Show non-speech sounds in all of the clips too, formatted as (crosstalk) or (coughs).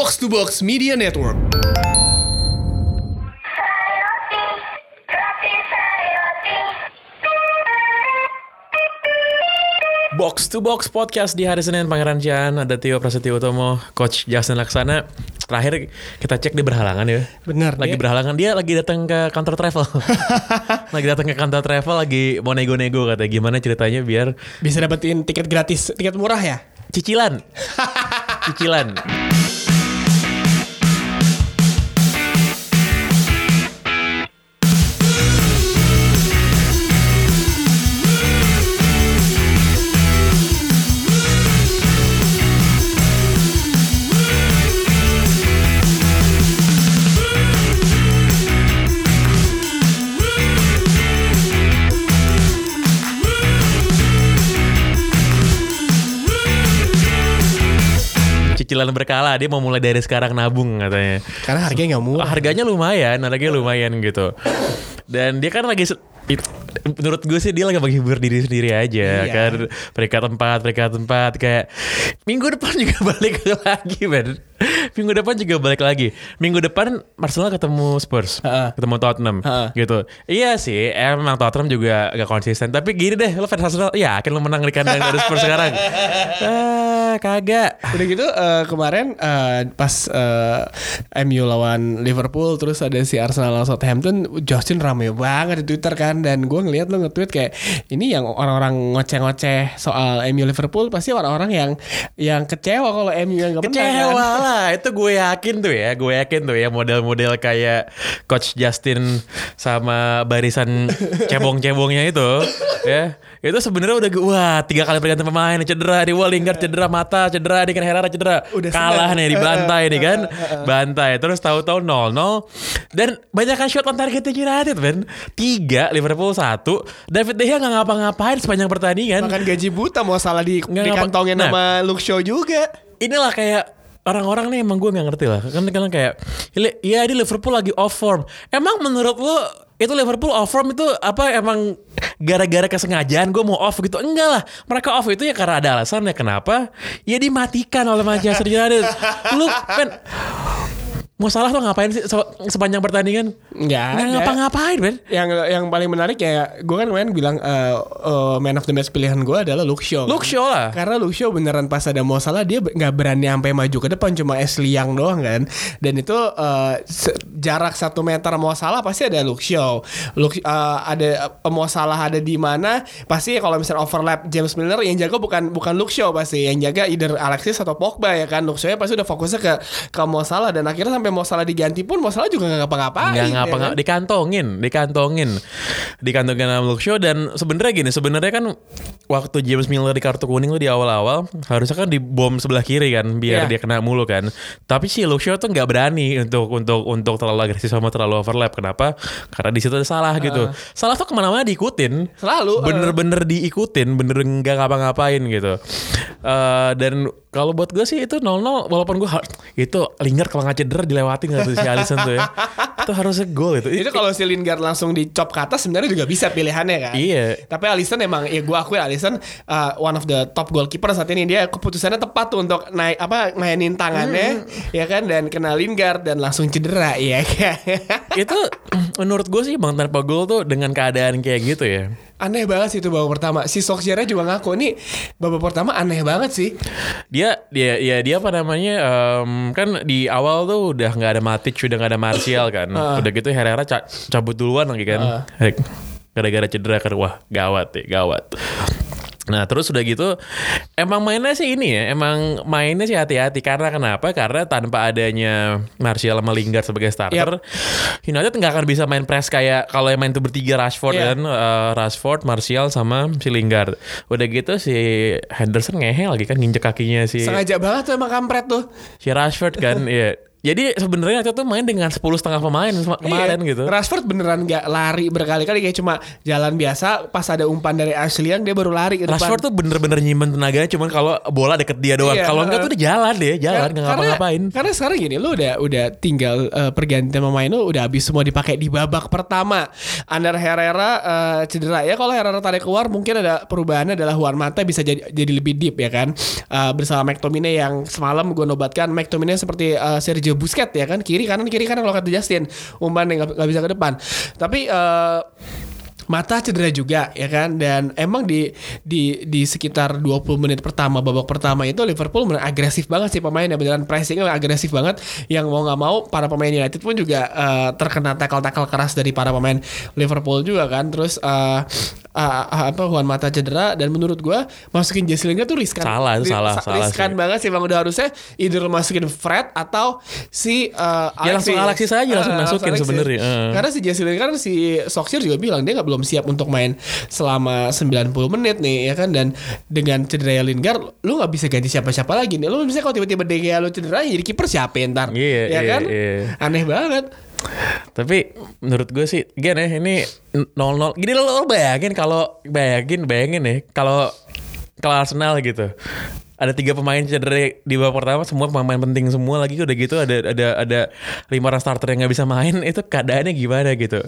Box to Box Media Network. Box to Box Podcast di hari Senin Pangeran Jan ada Tio Prasetyo Utomo, Coach Justin Laksana. Terakhir kita cek di berhalangan ya. Benar, Lagi dia- berhalangan dia lagi datang ke kantor travel. (laughs) lagi datang ke kantor travel lagi mau nego-nego katanya gimana ceritanya biar Bisa dapetin tiket gratis, tiket murah ya? cicilan. (laughs) cicilan. Cicilan berkala dia mau mulai dari sekarang nabung katanya. Karena harganya nggak murah. harganya lumayan, harganya lumayan gitu. Dan dia kan lagi menurut gue sih dia lagi menghibur diri sendiri aja Iya. kan peringkat empat peringkat empat kayak minggu depan juga (laughs) balik lagi men minggu depan juga balik lagi minggu depan Arsenal ketemu Spurs Ha-ha. ketemu Tottenham Ha-ha. gitu iya sih emang Tottenham juga gak konsisten tapi gini deh lo fans Arsenal ya akan lo menang di kandang dari Spurs sekarang (laughs) ah kagak Udah gitu eh, kemarin eh, pas eh, MU lawan Liverpool terus ada si Arsenal lawan Southampton, Justin rame banget di Twitter kan dan gue ngeliat lo nge-tweet kayak ini yang orang-orang ngoceh-ngoceh soal MU Liverpool pasti orang-orang yang yang kecewa kalau MU yang gak menang Kecewa kan. lah (laughs) Itu gue yakin tuh ya Gue yakin tuh ya Model-model kayak Coach Justin Sama barisan Cebong-cebongnya itu Ya. Itu sebenarnya udah Wah tiga kali pergantian pemain Cedera di Wah Lingard cedera Mata cedera Di kan Herrera cedera. Udah Kalah senang. nih Dibantai nih kan? (laughs) Bantai Terus tahu-tahu 0-0 Dan banyak kan shot on target United men Tiga Liverpool satu. David De Gea gak ngapa-ngapain Sepanjang pertandingan. Makan gaji buta mau salah di, Nggak dikantongin Nah. sama Luke Shaw juga. inilah kayak orang-orang nih emang gue nggak ngerti lah. Kan kan kayak "Li- ya di Liverpool lagi off form. Emang menurut lo itu Liverpool off form itu apa emang gara-gara kesengajaan gue mau off gitu? Enggak lah. Mereka off itu ya karena ada alasan ya kenapa? Ya dimatikan oleh Manchester United. Lu kan mau salah tuh ngapain sih se- sepanjang pertandingan Nggak nggak ada. ngapa-ngapain Ben Yang yang paling menarik ya gue kan kemarin bilang eh, eh, man of the match pilihan gue adalah Luke Shaw. Luke Shaw lah Karena Luke Shaw beneran pas ada mau salah dia nggak berani sampai maju ke depan cuma Ashley Young doang kan. Dan itu se- jarak satu meter mau salah pasti ada Luke Shaw. Luke eh, ada eh, mau salah ada di mana pasti kalau misalnya overlap James Milner yang jaga bukan bukan Luke Shaw pasti yang jaga either Alexis atau Pogba ya kan. Luke Shaw pasti udah fokusnya ke ke mau salah dan akhirnya sampai mau salah diganti pun mau salah juga nggak ngapa-ngapain. nggak ya ngapa kan? ngapa dikantongin dikantongin dikantongin sama Luke Shaw dan sebenarnya gini sebenarnya kan waktu James Miller di kartu kuning tuh di awal-awal harusnya kan dibom sebelah kiri kan biar Iya. dia kena mulu kan tapi si Luke Shaw tuh nggak berani untuk untuk untuk terlalu agresif sama terlalu overlap kenapa karena di situ ada salah gitu salah tuh ke mana-mana diikutin Selalu, eh. bener-bener diikutin bener nggak ngapa-ngapain gitu Eh, dan kalau buat gue sih itu 0-0 walaupun gue itu Lingard kalau nggak cedera dilewatin nggak tuh si Alisson tuh ya itu harusnya gol itu Itu kalau si Lingard langsung dicop ke atas sebenarnya juga bisa pilihannya kan. Iya. Tapi Alisson emang ya gue akui Alisson uh, one of the top goalkeeper saat ini dia keputusannya tepat tuh untuk naik apa mainin tangannya ya kan dan kena Lingard dan langsung cedera ya kan. itu menurut gue sih bang tanpa gol tuh dengan keadaan kayak gitu ya aneh banget sih itu babak pertama. Si Solskjaer juga ngaku nih babak pertama aneh banget sih. dia dia ya dia apa namanya em, kan di awal tuh udah nggak ada Matic udah nggak ada Martial kan. (coughs) Udah gitu Herrera ca- cabut duluan lagi kan. Hek, gara-gara cedera kan wah gawat ya gawat Nah terus udah gitu Emang mainnya sih ini ya Emang mainnya sih hati-hati Karena kenapa? Karena tanpa adanya Martial sama Lingard sebagai starter United nggak akan bisa main press kayak Kalau yang main tuh bertiga Rashford Iya. kan eh, Rashford, Martial sama si Lingard Udah gitu si Henderson ngehe lagi kan Nginjek kakinya si Sengaja banget tuh emang kampret tuh. si Rashford kan (laughs) ya Jadi sebenarnya United tuh main dengan 10 setengah pemain sem- kemarin Iya. gitu. Rashford beneran gak lari berkali-kali kayak cuma jalan biasa pas ada umpan dari Ashley Young dia baru lari ke depan. Rashford tuh bener-bener nyimpen tenaganya cuman kalau bola deket dia doang. Iya, kalau enggak uh, tuh dia jalan deh, jalan Kar- nggak ngapa-ngapain. Karena sekarang gini, lu udah udah tinggal uh, pergantian pemain lu udah habis semua dipakai di babak pertama. Ander Herrera uh, cedera ya. Kalau Herrera tarik keluar mungkin ada perubahannya adalah Juan Mata bisa jadi jadi lebih deep ya kan. Uh, bersama McTominay yang semalam gue nobatkan McTominay seperti uh, Sergio Busquets ya kan. Kiri kanan kiri kanan kalau kata Justin. Umpan yang nggak bisa ke depan. Tapi uh, Mata cedera juga ya kan dan emang di di di sekitar 20 menit pertama babak pertama itu Liverpool bener agresif banget sih pemainnya beneran pressingnya agresif banget yang mau nggak mau para pemain United pun juga eh, terkena tackle-tackle keras dari para pemain Liverpool juga kan terus eh, eh, apa Juan Mata cedera dan menurut gua masukin Jesse Lingard tuh riskan Salah, itu salah, sa- salah riskan sih. banget sih bang udah harusnya either masukin Fred atau si eh, Ya, langsung Alexis aja, langsung Eh, masukin Alexis. sebenarnya, eh. karena si Jesse Lingard kan si Solskjaer juga bilang dia nggak belum siap untuk main selama 90 menit nih ya kan dan dengan cedera Lingard lu nggak bisa ganti siapa-siapa lagi nih lu misalnya kalau tiba-tiba De Gea lu cedera jadi kiper siapa ya ntar Iya, ya iya, kan iya. aneh banget Tapi menurut gue sih, gini ya, ini 0-0. Gini lo, lo bayangin kalau bayangin bayangin nih kalau kalau Arsenal gitu. Ada tiga pemain cedera di babak pertama semua pemain penting semua lagi udah gitu ada ada ada lima orang starter yang nggak bisa main (laughs) itu keadaannya gimana gitu.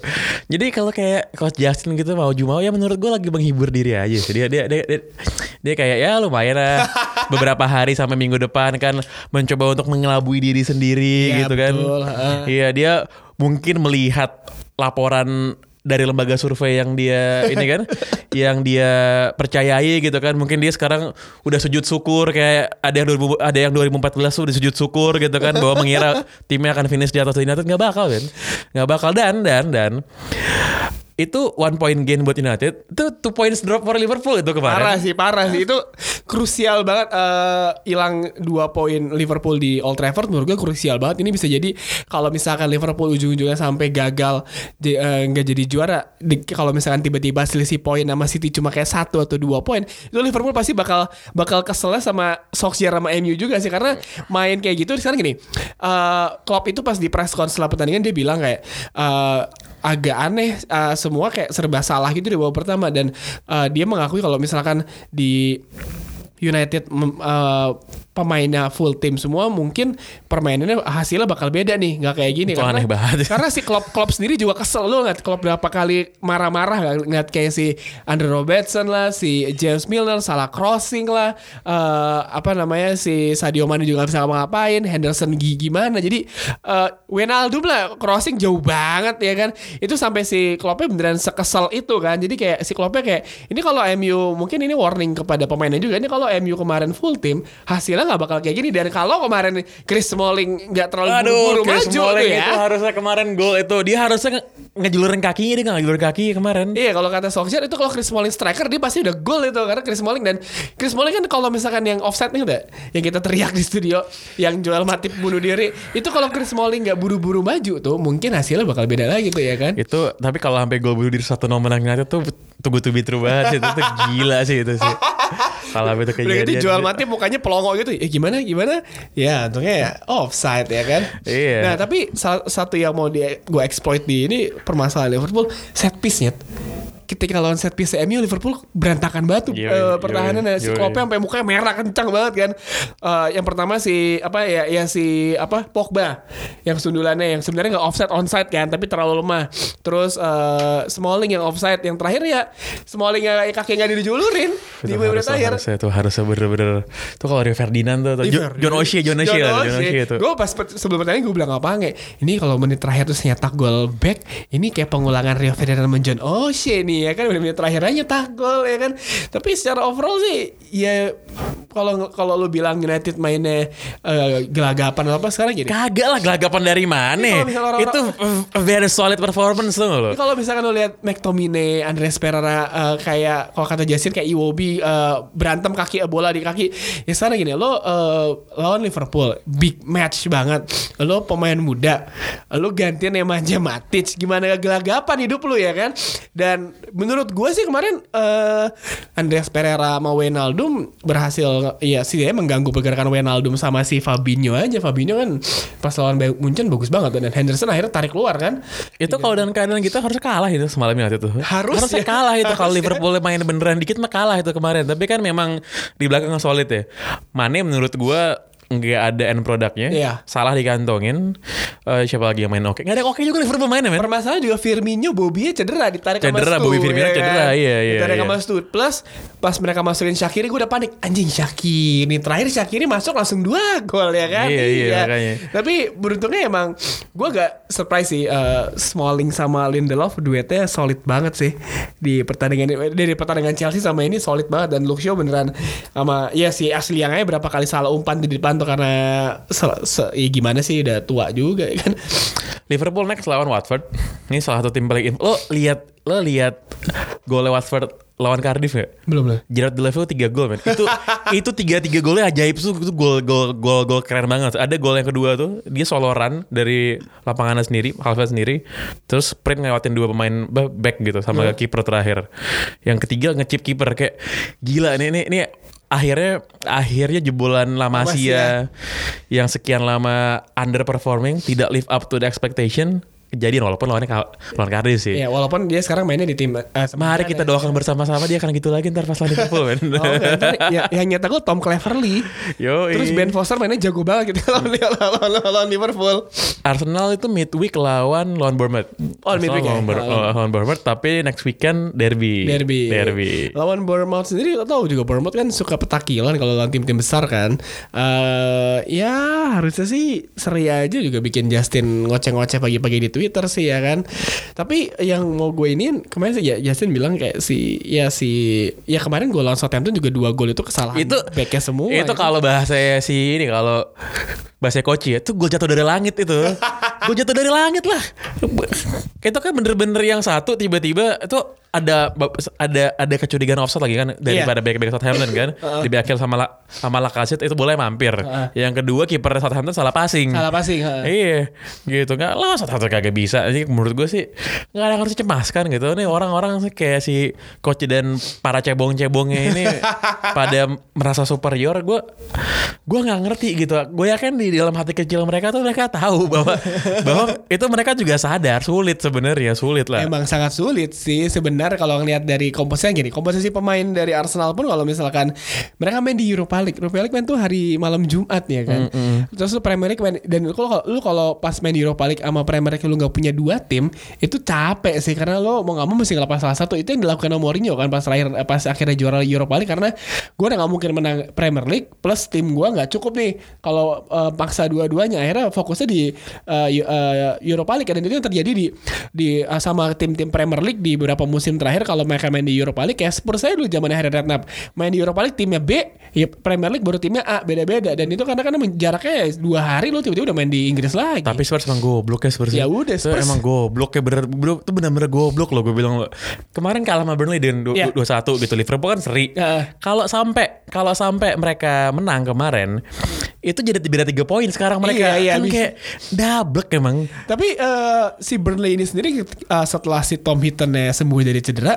Jadi kalau kayak coach Justin gitu mau Jumau ya menurut gue lagi menghibur diri aja sih. Dia dia dia, dia, dia kayak ya lumayan lah beberapa hari sampai minggu depan kan mencoba untuk mengelabui diri sendiri Ya, gitu kan. betul. Iya dia mungkin melihat laporan dari lembaga survei yang dia ini kan (laughs) yang dia percayai gitu kan. Mungkin dia sekarang udah sujud syukur kayak ada yang 2000 ada yang 2014 tuh udah sujud syukur gitu kan bahwa mengira timnya akan finish di atas United nggak bakal kan nggak bakal. Dan dan dan itu one point gain buat United itu two points drop for Liverpool itu kemarin. Parah sih parah sih. Itu krusial banget eh, hilang dua poin Liverpool di Old Trafford. Menurut gue krusial banget. Ini bisa jadi kalau misalkan Liverpool ujung-ujungnya sampai gagal eh, nggak jadi juara kalau misalkan tiba-tiba selisih poin sama City cuma kayak satu atau dua poin itu Liverpool pasti bakal bakal keselnya sama Solskjaer sama MU juga sih. Karena main kayak gitu sekarang gini eh, Klopp itu pas di press conference setelah pertandingan dia bilang kayak eh, agak aneh uh, semua kayak serba salah gitu di babak pertama. Dan uh, dia mengakui kalau misalkan di United uh, pemainnya full tim semua mungkin permainannya hasilnya bakal beda nih. Nggak kayak gini Itu karena aneh banget. (laughs) karena si Klopp Klopp sendiri juga kesel lu ngeliat Klopp berapa kali marah-marah ngeliat kayak si Andre Robertson lah si James Milner salah crossing lah eh, apa namanya si Sadio Mane juga nggak bisa ngapa-ngapain Henderson gi- gimana. Jadi eh Wijnaldum lah crossing jauh banget ya kan? Itu sampai si Kloppnya beneran sekesel itu kan. Jadi kayak si Kloppnya kayak ini kalau MU mungkin ini warning kepada pemainnya juga ini kalau MU kemarin full tim hasilnya nggak bakal kayak gini. Dan kalau kemarin Chris Smalling nggak terlalu buru-buru Chris maju Smalling tuh ya. itu harusnya kemarin gol itu dia harusnya ngejulurin kakinya dia nggak ngejulurin kaki kemarin. Iya kalau kata Solskjaer itu kalau Chris Smalling striker dia pasti udah gol itu karena Chris Smalling dan Chris Smalling kan kalau misalkan yang offset nih udah yang kita teriak di studio yang Joel Matip bunuh diri itu kalau Chris Smalling nggak buru-buru maju tuh mungkin hasilnya bakal beda lagi tuh ya kan. Itu tapi kalau sampai gol bunuh diri satu nomor yang United tuh tunggu tuh true banget sih itu tuh gila sih itu sih. Kalau itu Udah kejadian. gitu Joel Matip mukanya pelongo gitu Ya gimana gimana Ya untungnya ya offside ya kan Iya. Nah tapi satu yang mau di, gue exploit di ini Permasalahan Liverpool Set piece-nya ketika lawan set piece MU Liverpool berantakan banget tuh Yoi, eh, pertahanan yoi, si yoi. Kloppnya sampai mukanya merah kencang banget kan. Eh, yang pertama si apa ya ya si apa Pogba yang sundulannya yang sebenarnya nggak offside onside kan tapi terlalu lemah. Terus eh, Smalling yang offside yang terakhir ya Smalling yang kaki nggak dijulurin di Itu harusnya, terakhir. harusnya tuh harusnya bener-bener tuh kalau Rio Ferdinand tuh, tuh Jo- John O'Shea John O'Shea John O'Shea tuh Gue pas sebelum pertandingan gue bilang apa nggak? Ini kalau menit terakhir terus nyetak gol back, ini kayak pengulangan Rio Ferdinand sama John O'Shea nih ya kan menit terakhir aja nyetak gol ya kan. Tapi secara overall sih ya kalau kalau lu bilang United mainnya eh, gelagapan atau apa sekarang gini. kagak lah gelagapan dari mana orang-orang- itu very solid performance tuh lo Kalau misalkan lo lihat McTominay, Andres Pereira eh, kayak kalau kata Justin kayak Iwobi eh, berantem kaki bola di kaki. Ya sekarang gini, lo eh, lawan Liverpool, big match banget. Lo pemain muda, lo gantian Nemanja Matic, gimana gelagapan hidup lo ya kan? Dan menurut gue sih kemarin eh Andreas Pereira sama Wijnaldum berhasil ya sih dia mengganggu pergerakan Wijnaldum sama si Fabinho aja. Fabinho kan pas lawan Munchen bagus banget dan Henderson akhirnya tarik keluar kan. Itu kalau dalam keadaan gitu harus kalah itu semalam waktu itu. Harus Harusnya ya. kalah itu kalau ya. Liverpool main beneran dikit mah kalah itu kemarin. Tapi kan memang di belakang solid ya. Mane menurut gua nggak ada end produknya. Iya. Salah dikantongin. Eh, siapa lagi yang main oke? Nggak ada oke juga Liverpool mainnya men. Permasalahan juga Firmino Bobby cedera ditarik Cedera, sama Stu. Bobby Firmino ya cedera, kan? iya, iya, Ditarik iya. sama Stu. Plus pas mereka masukin Shakiri gue udah panik. Anjing Shakiri. Terakhir Shakiri masuk langsung dua gol ya kan. Iya, iya, makanya. Tapi beruntungnya emang gue gak surprise sih. eh, Smalling sama Lindelof duetnya solid banget sih. Di pertandingan dari pertandingan Chelsea sama ini solid banget. Dan Luke Shaw beneran sama ya si Asli yang aja berapa kali salah umpan di depan tuh karena se- se- ya gimana sih udah tua juga ya kan. Liverpool next lawan Watford. Ini salah satu tim paling lo lihat lo lihat gol Watford lawan Cardiff gak? Belum lah. Gerard Deulofeu 3 gol men. Itu (laughs) itu tiga tiga golnya ajaib tuh itu gol gol gol gol keren banget. Ada gol yang kedua tuh dia solo run dari lapangannya sendiri, halfnya sendiri. Terus sprint ngelewatin dua pemain ba- back gitu sama kiper terakhir. Yang ketiga ngechip kiper kayak gila nih ini ini akhirnya akhirnya jebolan La Masia yang sekian lama underperforming tidak live up to the expectation kejadian walaupun lawannya ka- lawan Cardiff sih. Ya walaupun dia sekarang mainnya di tim eh, Mari kita doakan bersama-sama dia akan gitu lagi ntar pas lawan Liverpool. Oh, (laughs) ntar ya, yang nyetak gol Tom Cleverley. Yoi. Terus Ben Foster mainnya jago banget gitu (laughs) lawan, lawan, lawan, lawan Liverpool. Arsenal itu midweek lawan lawan Bournemouth. Oh, Arsenal midweek ya? lawan, Bour- Oh. lawan Bournemouth tapi next weekend derby. Derby. Derby. Lawan Bournemouth sendiri lo tau juga Bournemouth kan suka petakilan kalau lawan tim-tim besar kan. eh ya harusnya sih seri aja juga bikin Justin ngoceh-ngoceh pagi-pagi di Twitter sih ya kan. Tapi yang mau gue ini kemarin sih ya Justin bilang kayak si ya si ya kemarin gue lawan Southampton juga dua gol itu kesalahan Itu backnya semua. Itu kalau bahasa si ini kalau bahasa koci ya, itu gol jatuh dari langit itu. (laughs) gol jatuh dari langit lah. Itu kan bener-bener yang satu tiba-tiba itu ada ada ada kecurigaan offside lagi kan daripada back back Southampton kan? (laughs) Di backheel sama La, sama Lacazette itu boleh mampir. Yang kedua kiper Southampton salah passing. salah passing. ha. Iya gitu. Nggak lah Southampton kagak bisa. Jadi menurut gue sih nggak ada yang harus cemaskan gitu. Nih orang-orang sih kayak si coach dan para cebong-cebongnya ini (laughs) pada merasa superior. Gue gue nggak ngerti gitu. Gue yakin di dalam hati kecil mereka tuh mereka tahu bahwa (laughs) bahwa itu mereka juga sadar. Sulit sebenarnya sulit lah. Emang sangat sulit sih sebenarnya kalau ngelihat dari komposisinya gini, komposisi pemain dari Arsenal pun kalau misalkan mereka main di Europa League, Europa League main tuh hari malam Jumat ya kan. Terus lu Premier League main dan lu kalau lu kalau pas main di Europa League sama Premier League lu nggak punya dua tim, itu capek sih karena lu mau nggak mau mesti ngelepas salah satu. Itu yang dilakukan Mourinho kan pas terakhir pas akhirnya juara Europa League karena gue udah nggak mungkin menang Premier League plus tim gue nggak cukup nih kalau eh, paksa dua-duanya akhirnya fokusnya di eh, Eu- eh, Europa League dan itu yang terjadi di di eh, sama tim-tim Premier League di beberapa musim terakhir kalau mereka main di Europa League kayak Spurs saya dulu zamannya Harry Redknapp main di Europa League timnya B ya Premier League baru timnya A beda-beda dan itu karena kan jaraknya dua hari lo tiba-tiba udah main di Inggris lagi tapi Spurs emang goblok ya Spurs Ya udah, Itu Spurs. emang goblok ya bener bener itu bener-bener goblok loh gue bilang lo kemarin kalah sama Burnley du- Iya. dua satu gitu Liverpool kan seri Ya. kalau sampai kalau sampai mereka menang kemarin itu jadi beda tiga poin sekarang mereka. Iya, iya, kan kayak double emang. Tapi eh, si Burnley ini sendiri eh, setelah si Tom Hittonnya sembuh dari cedera,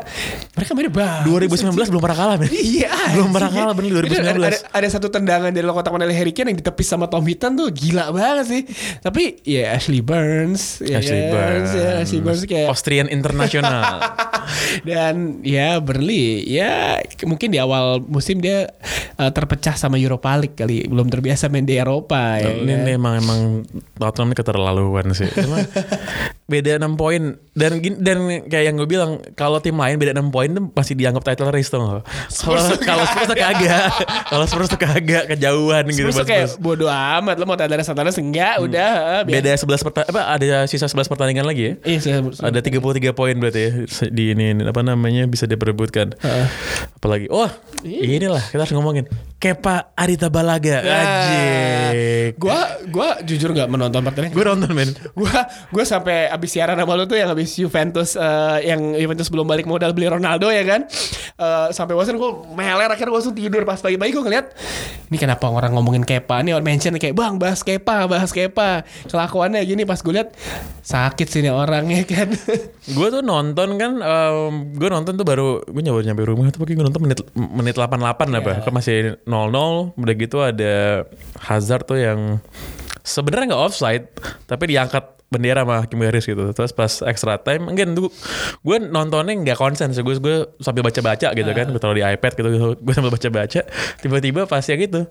mereka mainnya bagus. 2019 belum pernah kalah men. Iya, (laughs) belum pernah kalah Itu 2019 ada, ada, ada satu tendangan dari kotak penalti Harry Kane yang ditepis sama Tom Hitton tuh gila banget sih. Tapi ya Ashley Burns, ya Ashley kan? Burns ya, Ashley Burns. Kayak Austrian internasional (laughs) dan ya Burnley ya mungkin di awal musim dia eh, terpecah sama Europa League kali, belum terbiasa main di Eropa ya. ini, ini emang emang Tottenham ini keterlaluan sih. Cuma (laughs) beda 6 poin. Dan dan kayak yang gue bilang kalau tim lain beda 6 poin tuh masih dianggap title race tuh kalau kalau Spurs tuh kagak kalau Spurs tuh kagak kejauhan gitu Spurs tuh buat kayak Spurs. bodo amat lo mau tanda tanda enggak udah eh, biar- beda 11 perta- apa ada sisa 11 pertandingan lagi ya? Iya, sih, ada 33 poin berarti ya di ini, ini apa namanya bisa diperebutkan. Apalagi oh inilah kita harus ngomongin Kepa Arita Balaga. Anjing. Gua gua jujur nggak menonton pertandingan. Gue nonton men. Gua gua sampai abis siaran sama lu tuh yang abis Juventus eh, yang Juventus belum balik modal beli Ronaldo ya kan. Eh, sampai bosan gue meler akhirnya gue langsung tidur pas pagi-pagi gue ngeliat ini kenapa orang ngomongin Kepa nih orang mention kayak bang bahas Kepa bahas Kepa kelakuannya gini pas gue liat sakit sih nih orangnya kan. (laughs) gue tuh nonton kan gue nonton tuh baru gue nyoba nyampe rumah tuh pagi gue nonton menit menit 88 apa kan masih 0-0 udah gitu ada Hazard tuh yang sebenarnya nggak offside tapi diangkat bendera sama Hakim Garis gitu. Terus pas extra time mungkin tuh gue nontonnya nggak konsen sih. Gue gue sambil baca baca gitu kan gue taruh di iPad gitu gue sambil baca baca tiba-tiba pas ya gitu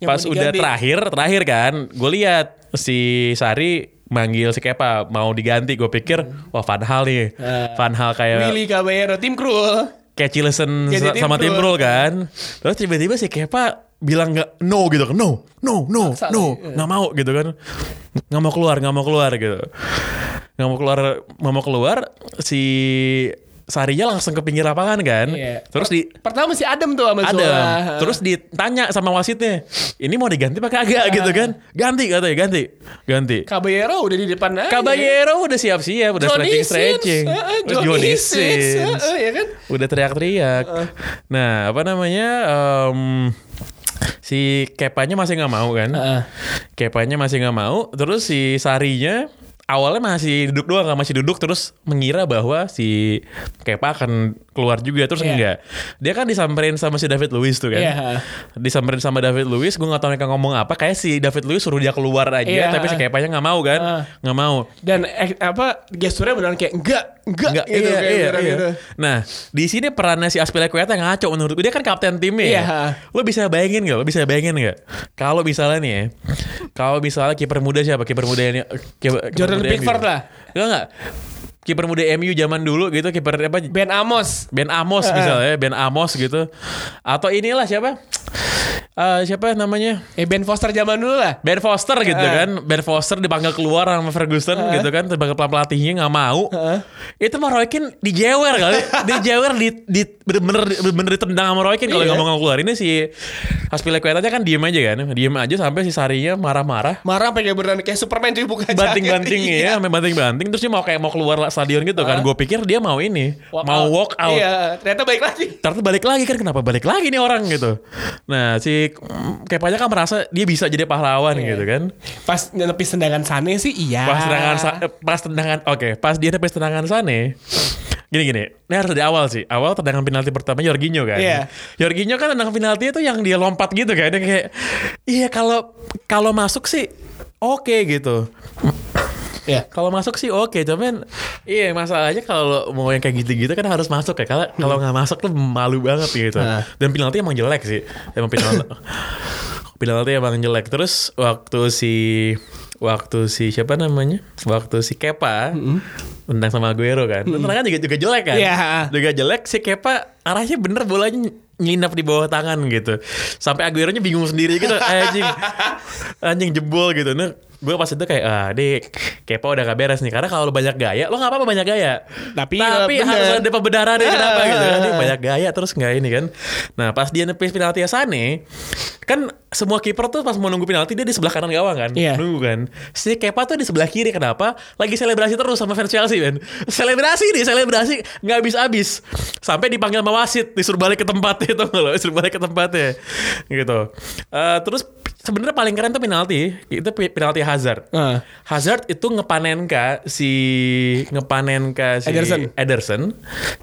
pas udah diganti. terakhir terakhir kan gue lihat si Sari manggil si Kepa mau diganti. Gue pikir wah Van Hal nih. Ah. Van Hal kayak Willy Caballero tim Krul. Kayak Cilesen tim sama tim. Pro kan. Terus tiba-tiba si Kepa bilang nggak no gitu kan no no no Maksa no nih. nggak mau gitu kan nggak mau keluar nggak mau keluar gitu nggak mau keluar nggak mau keluar si Sarinya langsung ke pinggir lapangan kan Iya. terus di Pertama masih adem tuh sama ada Zola. terus ditanya sama wasitnya ini mau diganti pakai agak gitu kan ganti katanya ganti ganti Caballero udah di depan aja. Caballero udah siap-siap udah Johnny stretching stretching Sins. Heeh, terus Johnny Sins. Sins Heeh, ya kan? udah teriak-teriak. Nah, apa namanya? em, si Kepanya masih nggak mau kan? Heeh. Kepanya masih nggak mau. Terus si Sarinya awalnya masih duduk doang, masih duduk terus mengira bahwa si Kepa akan keluar juga terus Iya. enggak. Dia kan disamperin sama si David Luiz tuh kan. Iya. Disamperin sama David Luiz, gue gak tahu mereka ngomong apa. Kayak si David Luiz suruh dia keluar aja, Iya. tapi si Kepanya nggak mau kan? Nggak mau. Dan eh, apa gesturnya beneran kayak enggak, enggak, Enggak, gitu, iya, kayak iya, iya. gitu. Nah, di sini perannya si Aspilicueta ngaco menurut gue. Dia kan kapten timnya. Iya. Ya? Lo bisa bayangin gak? Lo bisa bayangin gak? Kalau misalnya nih ya, kalau misalnya kiper muda siapa? Kiper muda ini kiper, Jordan muda Pickford lah. Enggak enggak. Kiper muda MU zaman dulu gitu, kiper apa? Ben Amos. Ben Amos misalnya, Ben Amos gitu. Atau inilah siapa? Eh, siapa namanya? Eh Ben Foster zaman dulu lah. Ben Foster gitu Heeh. kan. Ben Foster dipanggil keluar sama Ferguson gitu kan. Sebagai pelatihnya nggak mau. Itu mah Roy Keane dijewer kali. (laughs) Dijewer di, di bener-bener bener ditendang sama Roy Keane kalau Iya. ngomong keluar ini si Aspilicueta kan diem aja kan. Diem aja sampai si Sarinya marah-marah. Marah pengen beneran kayak Superman cuy buka jaket. banting-banting ya (laughs) sampai banting-banting. Terus dia mau kayak mau keluar stadion gitu kan. Gue pikir dia mau ini Walk mau out. walk out. Iya, ternyata baik lagi. ternyata balik lagi kan. Kenapa balik lagi nih orang gitu? Nah si mm, Kepanya kan merasa dia bisa jadi pahlawan Iya. gitu kan Pas nepis tendangan Sane sih iya. pas tendangan eh, pas tendangan oke pas dia nepis tendangan Sane gini gini ini harus dari awal sih awal tendangan penalti pertama Jorginho kan Iya. Jorginho kan tendangan penalti itu yang dia lompat gitu kan dia kayak iya kalau kalau masuk sih oke gitu Iya. kalau masuk sih oke cuman iya masalahnya kalau mau yang kayak gitu-gitu kan harus masuk ya kalau kalau nggak masuk tuh malu banget gitu. Nah. dan penalti emang jelek sih emang penalti (laughs) penalti emang jelek. Terus waktu si waktu si siapa namanya? Waktu si Kepa tendang sama Aguero kan. Tendangan juga juga jelek kan? Iya. juga jelek si Kepa arahnya bener bolanya nyinap di bawah tangan gitu. Sampai Aguero nya bingung sendiri gitu anjing. (laughs) Anjing jebol gitu. Nah gue pas itu kayak ah dek Kepa udah gak beres nih. Karena kalau lu banyak gaya lo nggak apa-apa banyak gaya? Tapi, tapi harus bener. ada pembenaran nih kenapa gitu kan? Dia banyak gaya terus nggak ini kan? Nah pas dia nepis penalti Sane kan semua kiper tuh pas mau nunggu penalti dia di sebelah kanan gawang kan? Iya. nunggu kan? Si Kepa tuh di sebelah kiri kenapa? Lagi selebrasi terus sama fans Chelsea kan selebrasi nih selebrasi nggak habis habis sampai dipanggil sama wasit disuruh balik ke tempatnya (laughs) itu loh disuruh balik ke tempatnya gitu. Eh, terus sebenarnya paling keren tuh penalti. Itu penalti Hazard. Ah. Hazard itu ngepanen ke si ngepanen ke si Ederson. Ederson.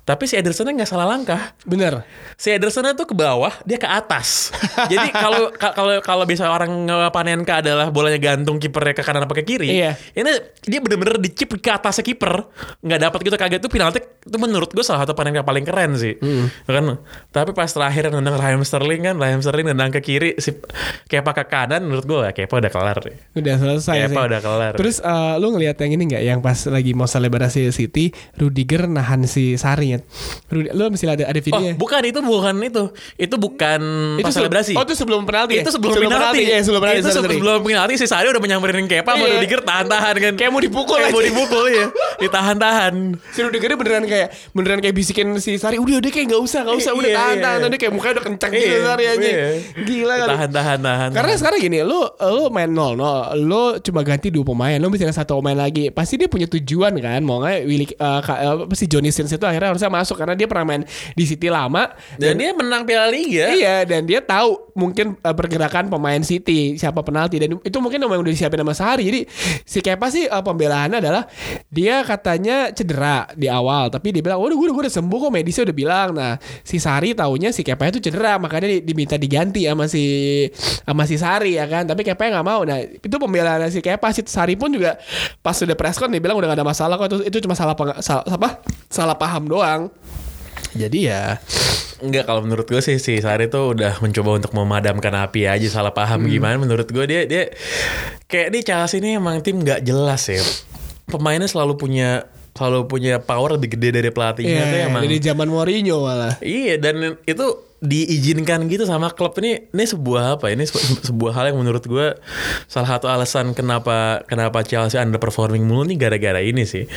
Tapi si Edersonnya nggak salah langkah. Bener. si Edersonnya tuh ke bawah dia ke atas. (laughs) Jadi kalau ka- kalau kalau bisa orang ngepanen ke adalah bolanya gantung kipernya ke kanan apa ke kiri Iya. ini dia bener-bener dicip ke atasnya kiper. Nggak dapat gitu kaget. Tuh penalti itu menurut gue salah satu panen yang paling keren sih. Kan? Tapi pas terakhir nendang Raheem Sterling kan Raheem Sterling nendang ke kiri si Kepa ke kanan menurut gue Kepa udah kelar deh. Udah selesai Kepa sih. udah kelar. Terus eh, lu ngelihat yang ini nggak yang pas lagi mau selebrasi City, Rudiger nahan si Sari ya. Rudi, lu mesti ada ada Oh, videonya. bukan itu bukan itu. Itu bukan pas se- selebrasi. Oh, itu sebelum penalti. ya? itu sebelum, penalti. Ya, sebelum penalti. Itu sorry. sebelum penalti si Sari udah menyamperin Kepa sama Iya. Rudiger tahan-tahan kan. Kayak mau dipukul Kayak mau dipukul ya. (laughs) Ditahan-tahan. Si Rudiger beneran kayak beneran kayak bisikin si Sari, udah udah kayak nggak usah, nggak usah, udah Iya, tahan iya. Dia kayak mukanya udah kencang gitu Sari aja. Gila kali. Tahan-tahan tahan. Karena Karena sekarang gini, lu lu main 0 0 lu cuma ganti dua pemain, lu bisa satu pemain lagi. Pasti dia punya tujuan kan, mau nggak Willy uh, apa sih Johnny Sins itu akhirnya harusnya masuk karena dia pernah main di City lama Dan, dia menang Piala Liga. Iya dan dia tahu mungkin uh, pergerakan pemain City siapa penalti dan itu mungkin memang udah disiapin sama Sehari. Jadi si Kepa sih uh, pembelaannya adalah dia katanya cedera di awal tapi dia bilang udah gue udah sembuh kok medisnya udah bilang. Nah si Sari taunya si Kepa itu cedera makanya diminta diganti sama si sama si Sari ya kan. Tapi Kepa nggak mau. Nah itu pembelaan si Kepa si Sari pun juga pas sudah preskon dia bilang udah gak ada masalah kok itu itu cuma salah salah apa salah paham doang. Jadi ya Enggak kalau menurut gue sih si Sari tuh udah mencoba untuk memadamkan api aja salah paham hmm. gimana menurut gue dia dia kayak di Chelsea ini emang tim nggak jelas ya pemainnya selalu punya selalu punya power lebih gede dari pelatihnya yeah, tuh emang dari zaman Mourinho malah iya dan itu diizinkan gitu sama klub ini ini sebuah apa ini sebuah hal yang menurut gue salah satu alasan kenapa kenapa Chelsea underperforming mulu nih gara-gara ini sih.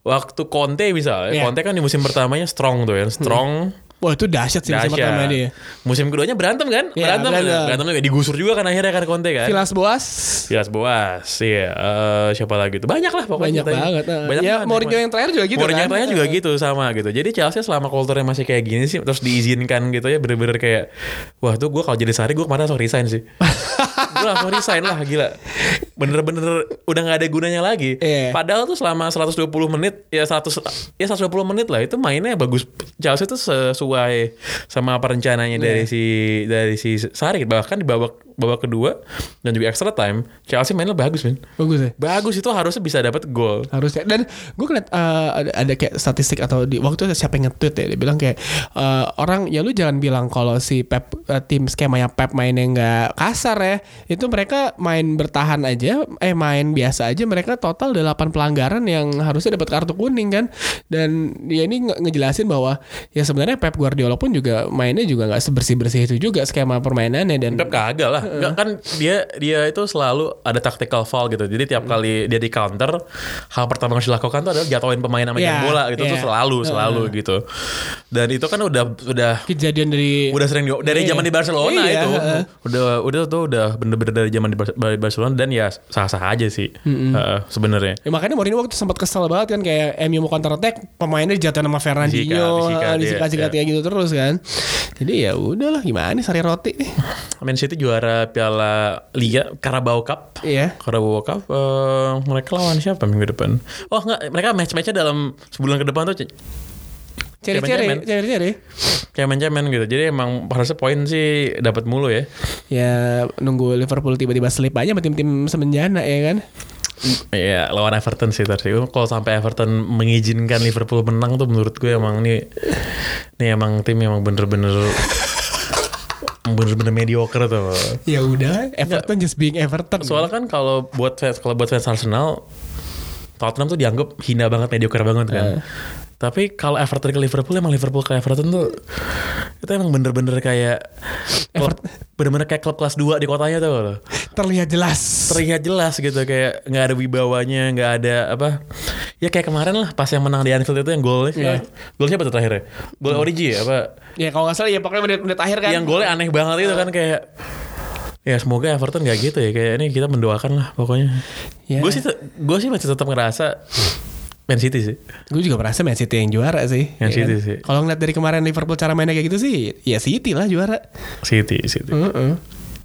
Waktu Conte misalnya yeah. Conte kan di musim pertamanya strong tuh ya strong hmm Wah itu dahsyat sih dahsyat. musim pertama dia. Musim keduanya berantem kan? Ya, berantem, berantem. berantem juga digusur juga kan akhirnya kan Conte kan. Vilas Boas. Vilas Boas, iya. Uh, siapa lagi tuh? Banyak lah pokoknya. Banyak banget. Uh. Banyak ya, Mourinho yang terakhir juga gitu Mourinho kan. yang terakhir juga gitu sama gitu. Jadi Chelsea selama kulturnya masih kayak gini sih terus diizinkan gitu ya bener-bener kayak wah tuh gue kalau jadi sehari gue kemarin langsung resign sih. (laughs) gue langsung resign lah gila. Bener-bener udah gak ada gunanya lagi. Yeah. Padahal tuh selama 120 menit ya 100 ya 120 menit lah itu mainnya bagus. Chelsea tuh sesuai sama apa rencananya yeah. dari si dari si Sari bahkan di babak babak kedua dan juga extra time Chelsea mainnya bagus men bagus ya? Bagus itu harusnya bisa dapat gol. Harusnya. Dan gue ngeliat uh, ada, ada kayak statistik atau di waktu itu siapa yang nge-tweet ya? Dia bilang kayak uh, orang ya lu jangan bilang kalau si Pep uh, tim skemanya Pep mainnya nggak kasar ya. Itu mereka main bertahan aja eh main biasa aja mereka total 8 pelanggaran yang harusnya dapat kartu kuning kan? Dan dia ini nge ngejelasin bahwa ya sebenarnya Pep Guardiola pun juga mainnya juga nggak sebersih bersih itu juga skema permainannya dan Pep kagak lah Enggak kan dia dia itu selalu ada tactical foul gitu. Jadi tiap kali dia di counter, hal pertama yang harus dilakukan tuh adalah jatuhin pemain sama yeah, bola gitu yeah. tuh selalu selalu uh. gitu. Dan itu kan udah udah kejadian dari udah sering di, dari yeah. zaman di Barcelona yeah, itu. Uh. Udah udah tuh udah bener-bener dari zaman di Barcelona dan ya sah-sah aja sih mm -hmm. uh, sebenarnya. Ya, makanya Mourinho waktu sempat kesel banget kan kayak MU mau counter attack, pemainnya jatuhin sama Fernandinho, disikat-sikat kayak gitu terus kan. Jadi ya udahlah gimana sari roti nih. Man City juara Piala Liga Carabao Cup. Iya. Carabao Cup uh, mereka lawan siapa minggu depan? Oh enggak, mereka match-matchnya dalam sebulan ke depan tuh cari-cari, cari-cari. Cemen-cemen gitu. Jadi emang harusnya poin sih dapat mulu ya. Ya nunggu Liverpool tiba-tiba slip aja sama tim-tim semenjana ya kan. Iya lawan Everton sih tadi. Kalau sampai Everton mengizinkan Liverpool menang tuh menurut gue emang nih, nih emang tim emang bener-bener bener-bener mediocre tuh. Ya udah, Everton just being Everton. Soalnya kan kalau buat fans kalau buat fans Arsenal, Tottenham tuh dianggap hina banget, mediocre banget kan. Uh. Tapi kalau Everton ke Liverpool emang Liverpool ke Everton tuh itu emang bener-bener kayak bener-bener kayak klub kelas 2 di kotanya tuh loh. Terlihat jelas. Terlihat jelas gitu kayak nggak ada wibawanya, nggak ada apa. Ya kayak kemarin lah pas yang menang di Anfield itu yang golnya. Yeah. Gol siapa tuh terakhirnya? Gol hmm. Origi ya apa? Ya kalau nggak salah ya pokoknya menit-menit akhir kan. Yang golnya aneh banget itu kan kayak Ya semoga Everton gak gitu ya kayak ini kita mendoakan lah pokoknya. Yeah. Gue sih gue sih masih tetap ngerasa Man City sih. Gue juga merasa Man City yang juara sih. Man ya City kan? sih. Kalau ngeliat dari kemarin Liverpool cara mainnya kayak gitu sih, ya City lah juara. City, City. Uh -uh.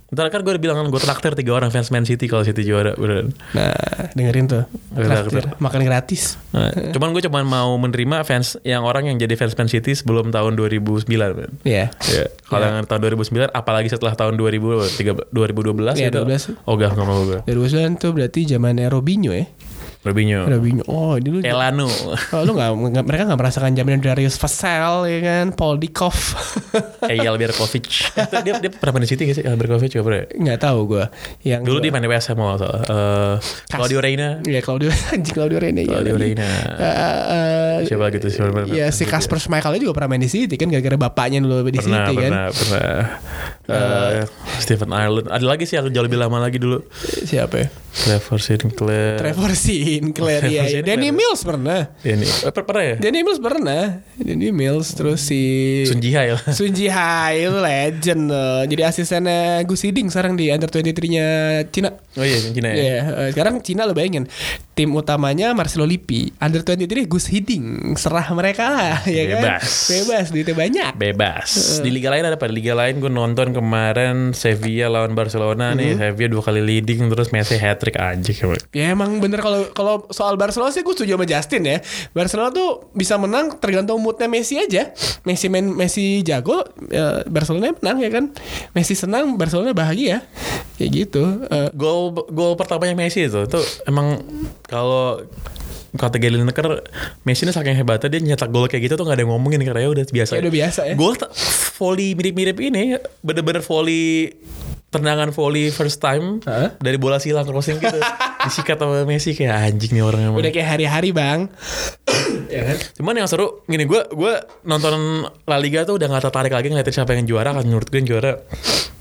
Ntar kan gue udah bilang gue traktir tiga orang fans Man City kalau City juara beneran. Nah dengerin tuh. Traktir. Makan gratis. Nah, cuman gue cuma mau menerima fans yang orang yang jadi fans Man City sebelum tahun 2009 kan. Iya. Yeah. Kalau yeah. yang tahun 2009 apalagi setelah tahun 2000, 2012 yeah, itu. 12. Oh gak, gak mau gue. 2009 tuh berarti zamannya Robinho ya. Robinho. Robinho. Oh, dulu. Elano. Oh, lu gak, gak mereka gak merasakan jaminan Darius Vassell ya kan, Paul Dikov. (laughs) Eyal Berkovic. (laughs) dia dia pernah main di City gak sih? Eyal Berkovic juga pernah. Gak tahu gue. Yang dulu gua... di main di WSM mau salah. Uh, Claudio Reina. Iya, Claudio (laughs) anjing Claudio Reina. Claudio ya, Reina. Uh, uh, Siapa gitu sih? Iya, si Kasper Schmeichel juga pernah main di City kan gara-gara bapaknya dulu di pernah, City pernah, kan. Pernah, pernah. Uh, uh, Stephen Ireland. Ada lagi sih yang jauh lebih lama lagi dulu. Siapa ya? Trevor Sinclair. Trevor Sinclair ya. Sinclair. Danny Mills pernah. Ini eh, per- pernah ya? Danny Mills pernah. Danny Mills terus si Sun Ji Hai lah. (laughs) Sun Ji Hai itu legend loh. Jadi asistennya Gus Hiding sekarang di under 23-nya Cina. Oh iya, Cina ya. Iya, eh, sekarang Cina lo bayangin tim utamanya Marcelo Lippi, under 23 Gus Hiding, serah mereka lah, ya kan? Bebas. Bebas, duitnya banyak. Bebas. Di liga lain ada apa? Di liga lain gue nonton kemarin Sevilla lawan Barcelona nih. Sevilla dua kali leading terus Messi hat trick aja. Ya emang bener kalau kalau soal Barcelona sih gue setuju sama Justin ya. Barcelona tuh bisa menang tergantung moodnya Messi aja. Messi main Messi jago, ya Barcelona menang ya kan. Messi senang, Barcelona bahagia. Kayak gitu. Eh, Gol gol pertamanya Messi itu tuh emang kalau kata Gary Lineker Messi ini saking hebatnya dia nyetak gol kayak gitu tuh gak ada yang ngomongin karena ya udah biasa. Kayak udah biasa ya. Gol volley mirip-mirip ini bener-bener volley tendangan volley first time Hah? dari bola silang crossing gitu (laughs) disikat sama Messi kayak anjing nih orang emang. udah kayak hari-hari bang. (coughs) ya kan? Cuman yang seru gini gue gue nonton La Liga tuh udah gak tertarik lagi ngeliatin siapa yang juara kan menurut gue yang juara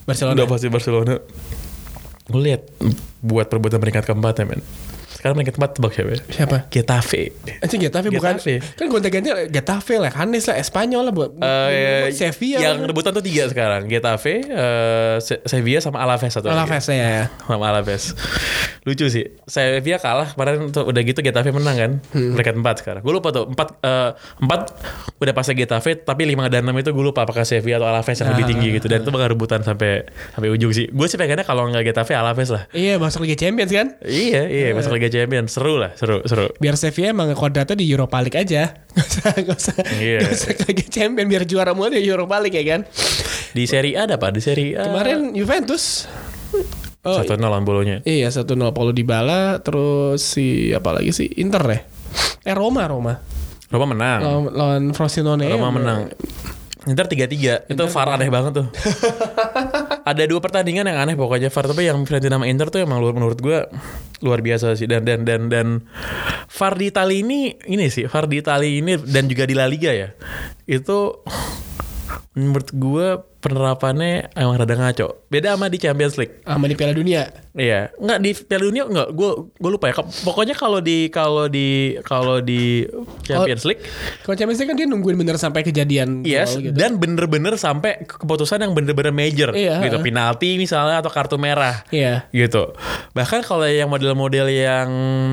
Barcelona. udah pasti Barcelona. Gue lihat buat perebutan peringkat keempat ya men. Sekarang peringkat keempat tebak siapa? ya? Siapa? Getafe. Anjing Getafe bukan Getafe. kan gonta-ganti Getafe lah, Hanes lah, Espanyol lah buat Eh, Sevilla. yang lah. rebutan tuh tiga sekarang Getafe, Se- Sevilla sama Alaves satu lagi. Alaves ya. (laughs) sama Alaves. Lucu sih. Sevilla kalah kemarin tuh udah gitu Getafe menang kan. Hmm. Peringkat 4 sekarang. Gue lupa tuh 4 eh, 4 udah pasnya Getafe tapi 5 dan 6 itu gue lupa apakah Sevilla atau Alaves yang lebih Ah. tinggi gitu dan itu bakal rebutan sampai sampai ujung sih. Gue sih pengennya kalau nggak Getafe Alaves lah. Iya masuk Liga Champions kan? Iya, iya masuk Liga Champions. Seru lah, seru, seru. Biar Sevilla emang kodratnya di Europa League aja. (laughs) Gak usah, gak usah, Iya. gak usah Liga Champions biar juara mulu di Europa League ya kan? Di Serie A ada apa? Di Serie A Kemarin Juventus. Oh, satu nol lawan Bolonya. iya satu nol Paulo Dybala terus si apa lagi sih Inter ya? Eh Roma Roma Roma menang. lawan, lawan Frosinone. Roma menang. Inter 3-3 Itu VAR aneh banget tuh (laughs) Ada dua pertandingan yang aneh pokoknya VAR Tapi yang Fiorentina sama Inter tuh emang luar menurut gue Luar biasa sih. Dan dan dan dan VAR di Itali ini Ini sih VAR di Itali ini Dan juga di La Liga ya Itu Menurut gue penerapannya emang rada ngaco Beda sama di Champions League sama di Piala Dunia. Iya, nggak di Piala Dunia nggak. Gue gue lupa ya. Pokoknya kalau di kalau di kalau di Champions League, Kalau Champions League kan dia nungguin bener sampai kejadian yes, gitu. dan bener-bener sampai ke- keputusan yang bener-bener major, Iya, gitu. heeh. Penalti misalnya atau kartu merah, Iya. gitu. Bahkan kalau yang model-model yang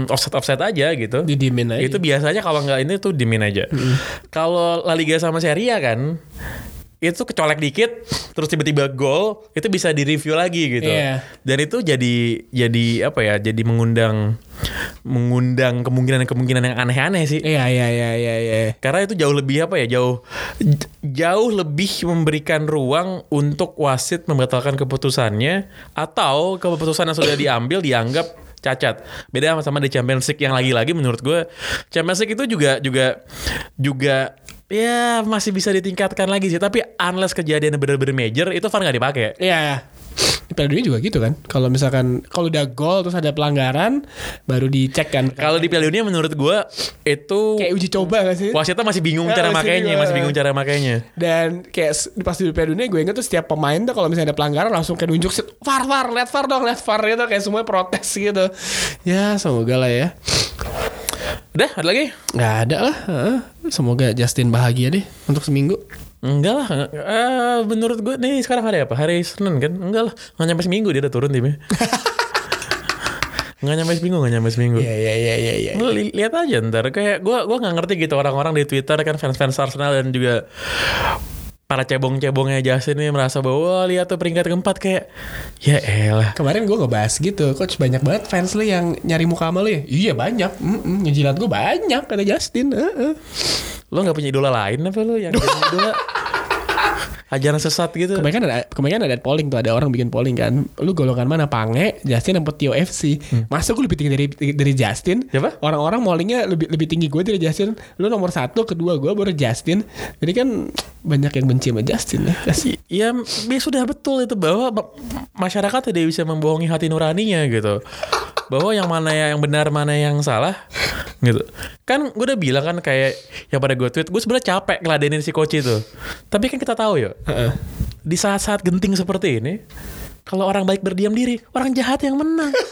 offset offset aja gitu, Didimin aja. itu biasanya kalau nggak ini tuh dimin aja. Kalau La Liga sama Serie A kan itu kecolek dikit terus tiba-tiba gol itu bisa direview lagi gitu Iya. dan itu jadi jadi apa ya jadi mengundang mengundang kemungkinan-kemungkinan yang aneh-aneh sih Iya iya iya iya iya. karena itu jauh lebih apa ya jauh jauh lebih memberikan ruang untuk wasit membatalkan keputusannya atau keputusan yang sudah diambil dianggap cacat beda sama sama di Champions League yang lagi-lagi menurut gue Champions League itu juga juga juga ya masih bisa ditingkatkan lagi sih tapi unless kejadian bener-bener major itu VAR nggak dipakai Iya. Di Piala Dunia juga gitu kan. Kalau misalkan kalau udah gol terus ada pelanggaran baru dicek kan. kalau di Piala Dunia menurut gue itu kayak uji coba gak sih? wasitnya masih bingung Ya, cara masih makainya bingung. masih bingung cara makainya Dan kayak pas di Piala Dunia gue inget tuh setiap pemain tuh kalau misalnya ada pelanggaran langsung kayak nunjuk var var lihat var dong lihat var gitu kayak semuanya protes gitu. Ya semoga lah ya. Udah ada lagi Nggak ada lah. Semoga Justin bahagia deh untuk seminggu. Enggak lah, eh, menurut gue nih sekarang hari apa? Hari Senin kan? Enggak lah, nggak nyampe seminggu dia udah turun timnya. (laughs) nggak nyampe seminggu, nggak nyampe seminggu. Iya iya iya iya. iya. Lu li- lihat aja ntar kayak gue gue nggak ngerti gitu orang-orang di Twitter kan fans-fans Arsenal dan juga para cebong-cebongnya Justin ini merasa bahwa "Wah, lihat tuh peringkat keempat kayak ya elah Kemarin gue ngebahas gitu, coach banyak banget fans lu yang nyari muka sama lu ya. Iya banyak, Mm-mm, ngejilat gue banyak kata Justin. Heeh. lo nggak punya idola lain apa lo yang jadi idola (laughs) ajaran sesat gitu Kemarin kan ada, kemarin ada polling tuh, ada orang bikin polling kan. Lu golongan mana Pange, Justin apa Tio FC? Masa gue lebih tinggi dari dari Justin? Siapa? Orang-orang pollingnya lebih lebih tinggi gue dari Justin. Lu nomor satu, kedua gue baru Justin. Jadi kan banyak yang benci sama Justin ya. Kasih. Ya, sudah betul itu bahwa ma- masyarakat tidak bisa membohongi hati nuraninya gitu. Bahwa yang mana ya yang benar mana yang salah gitu. Kan gue udah bilang kan kayak yang pada gue tweet, gue sebenarnya capek ngeladenin si coach itu. Tapi kan kita tahu ya, di saat-saat genting seperti ini, kalau orang baik berdiam diri, orang jahat yang menang. (laughs)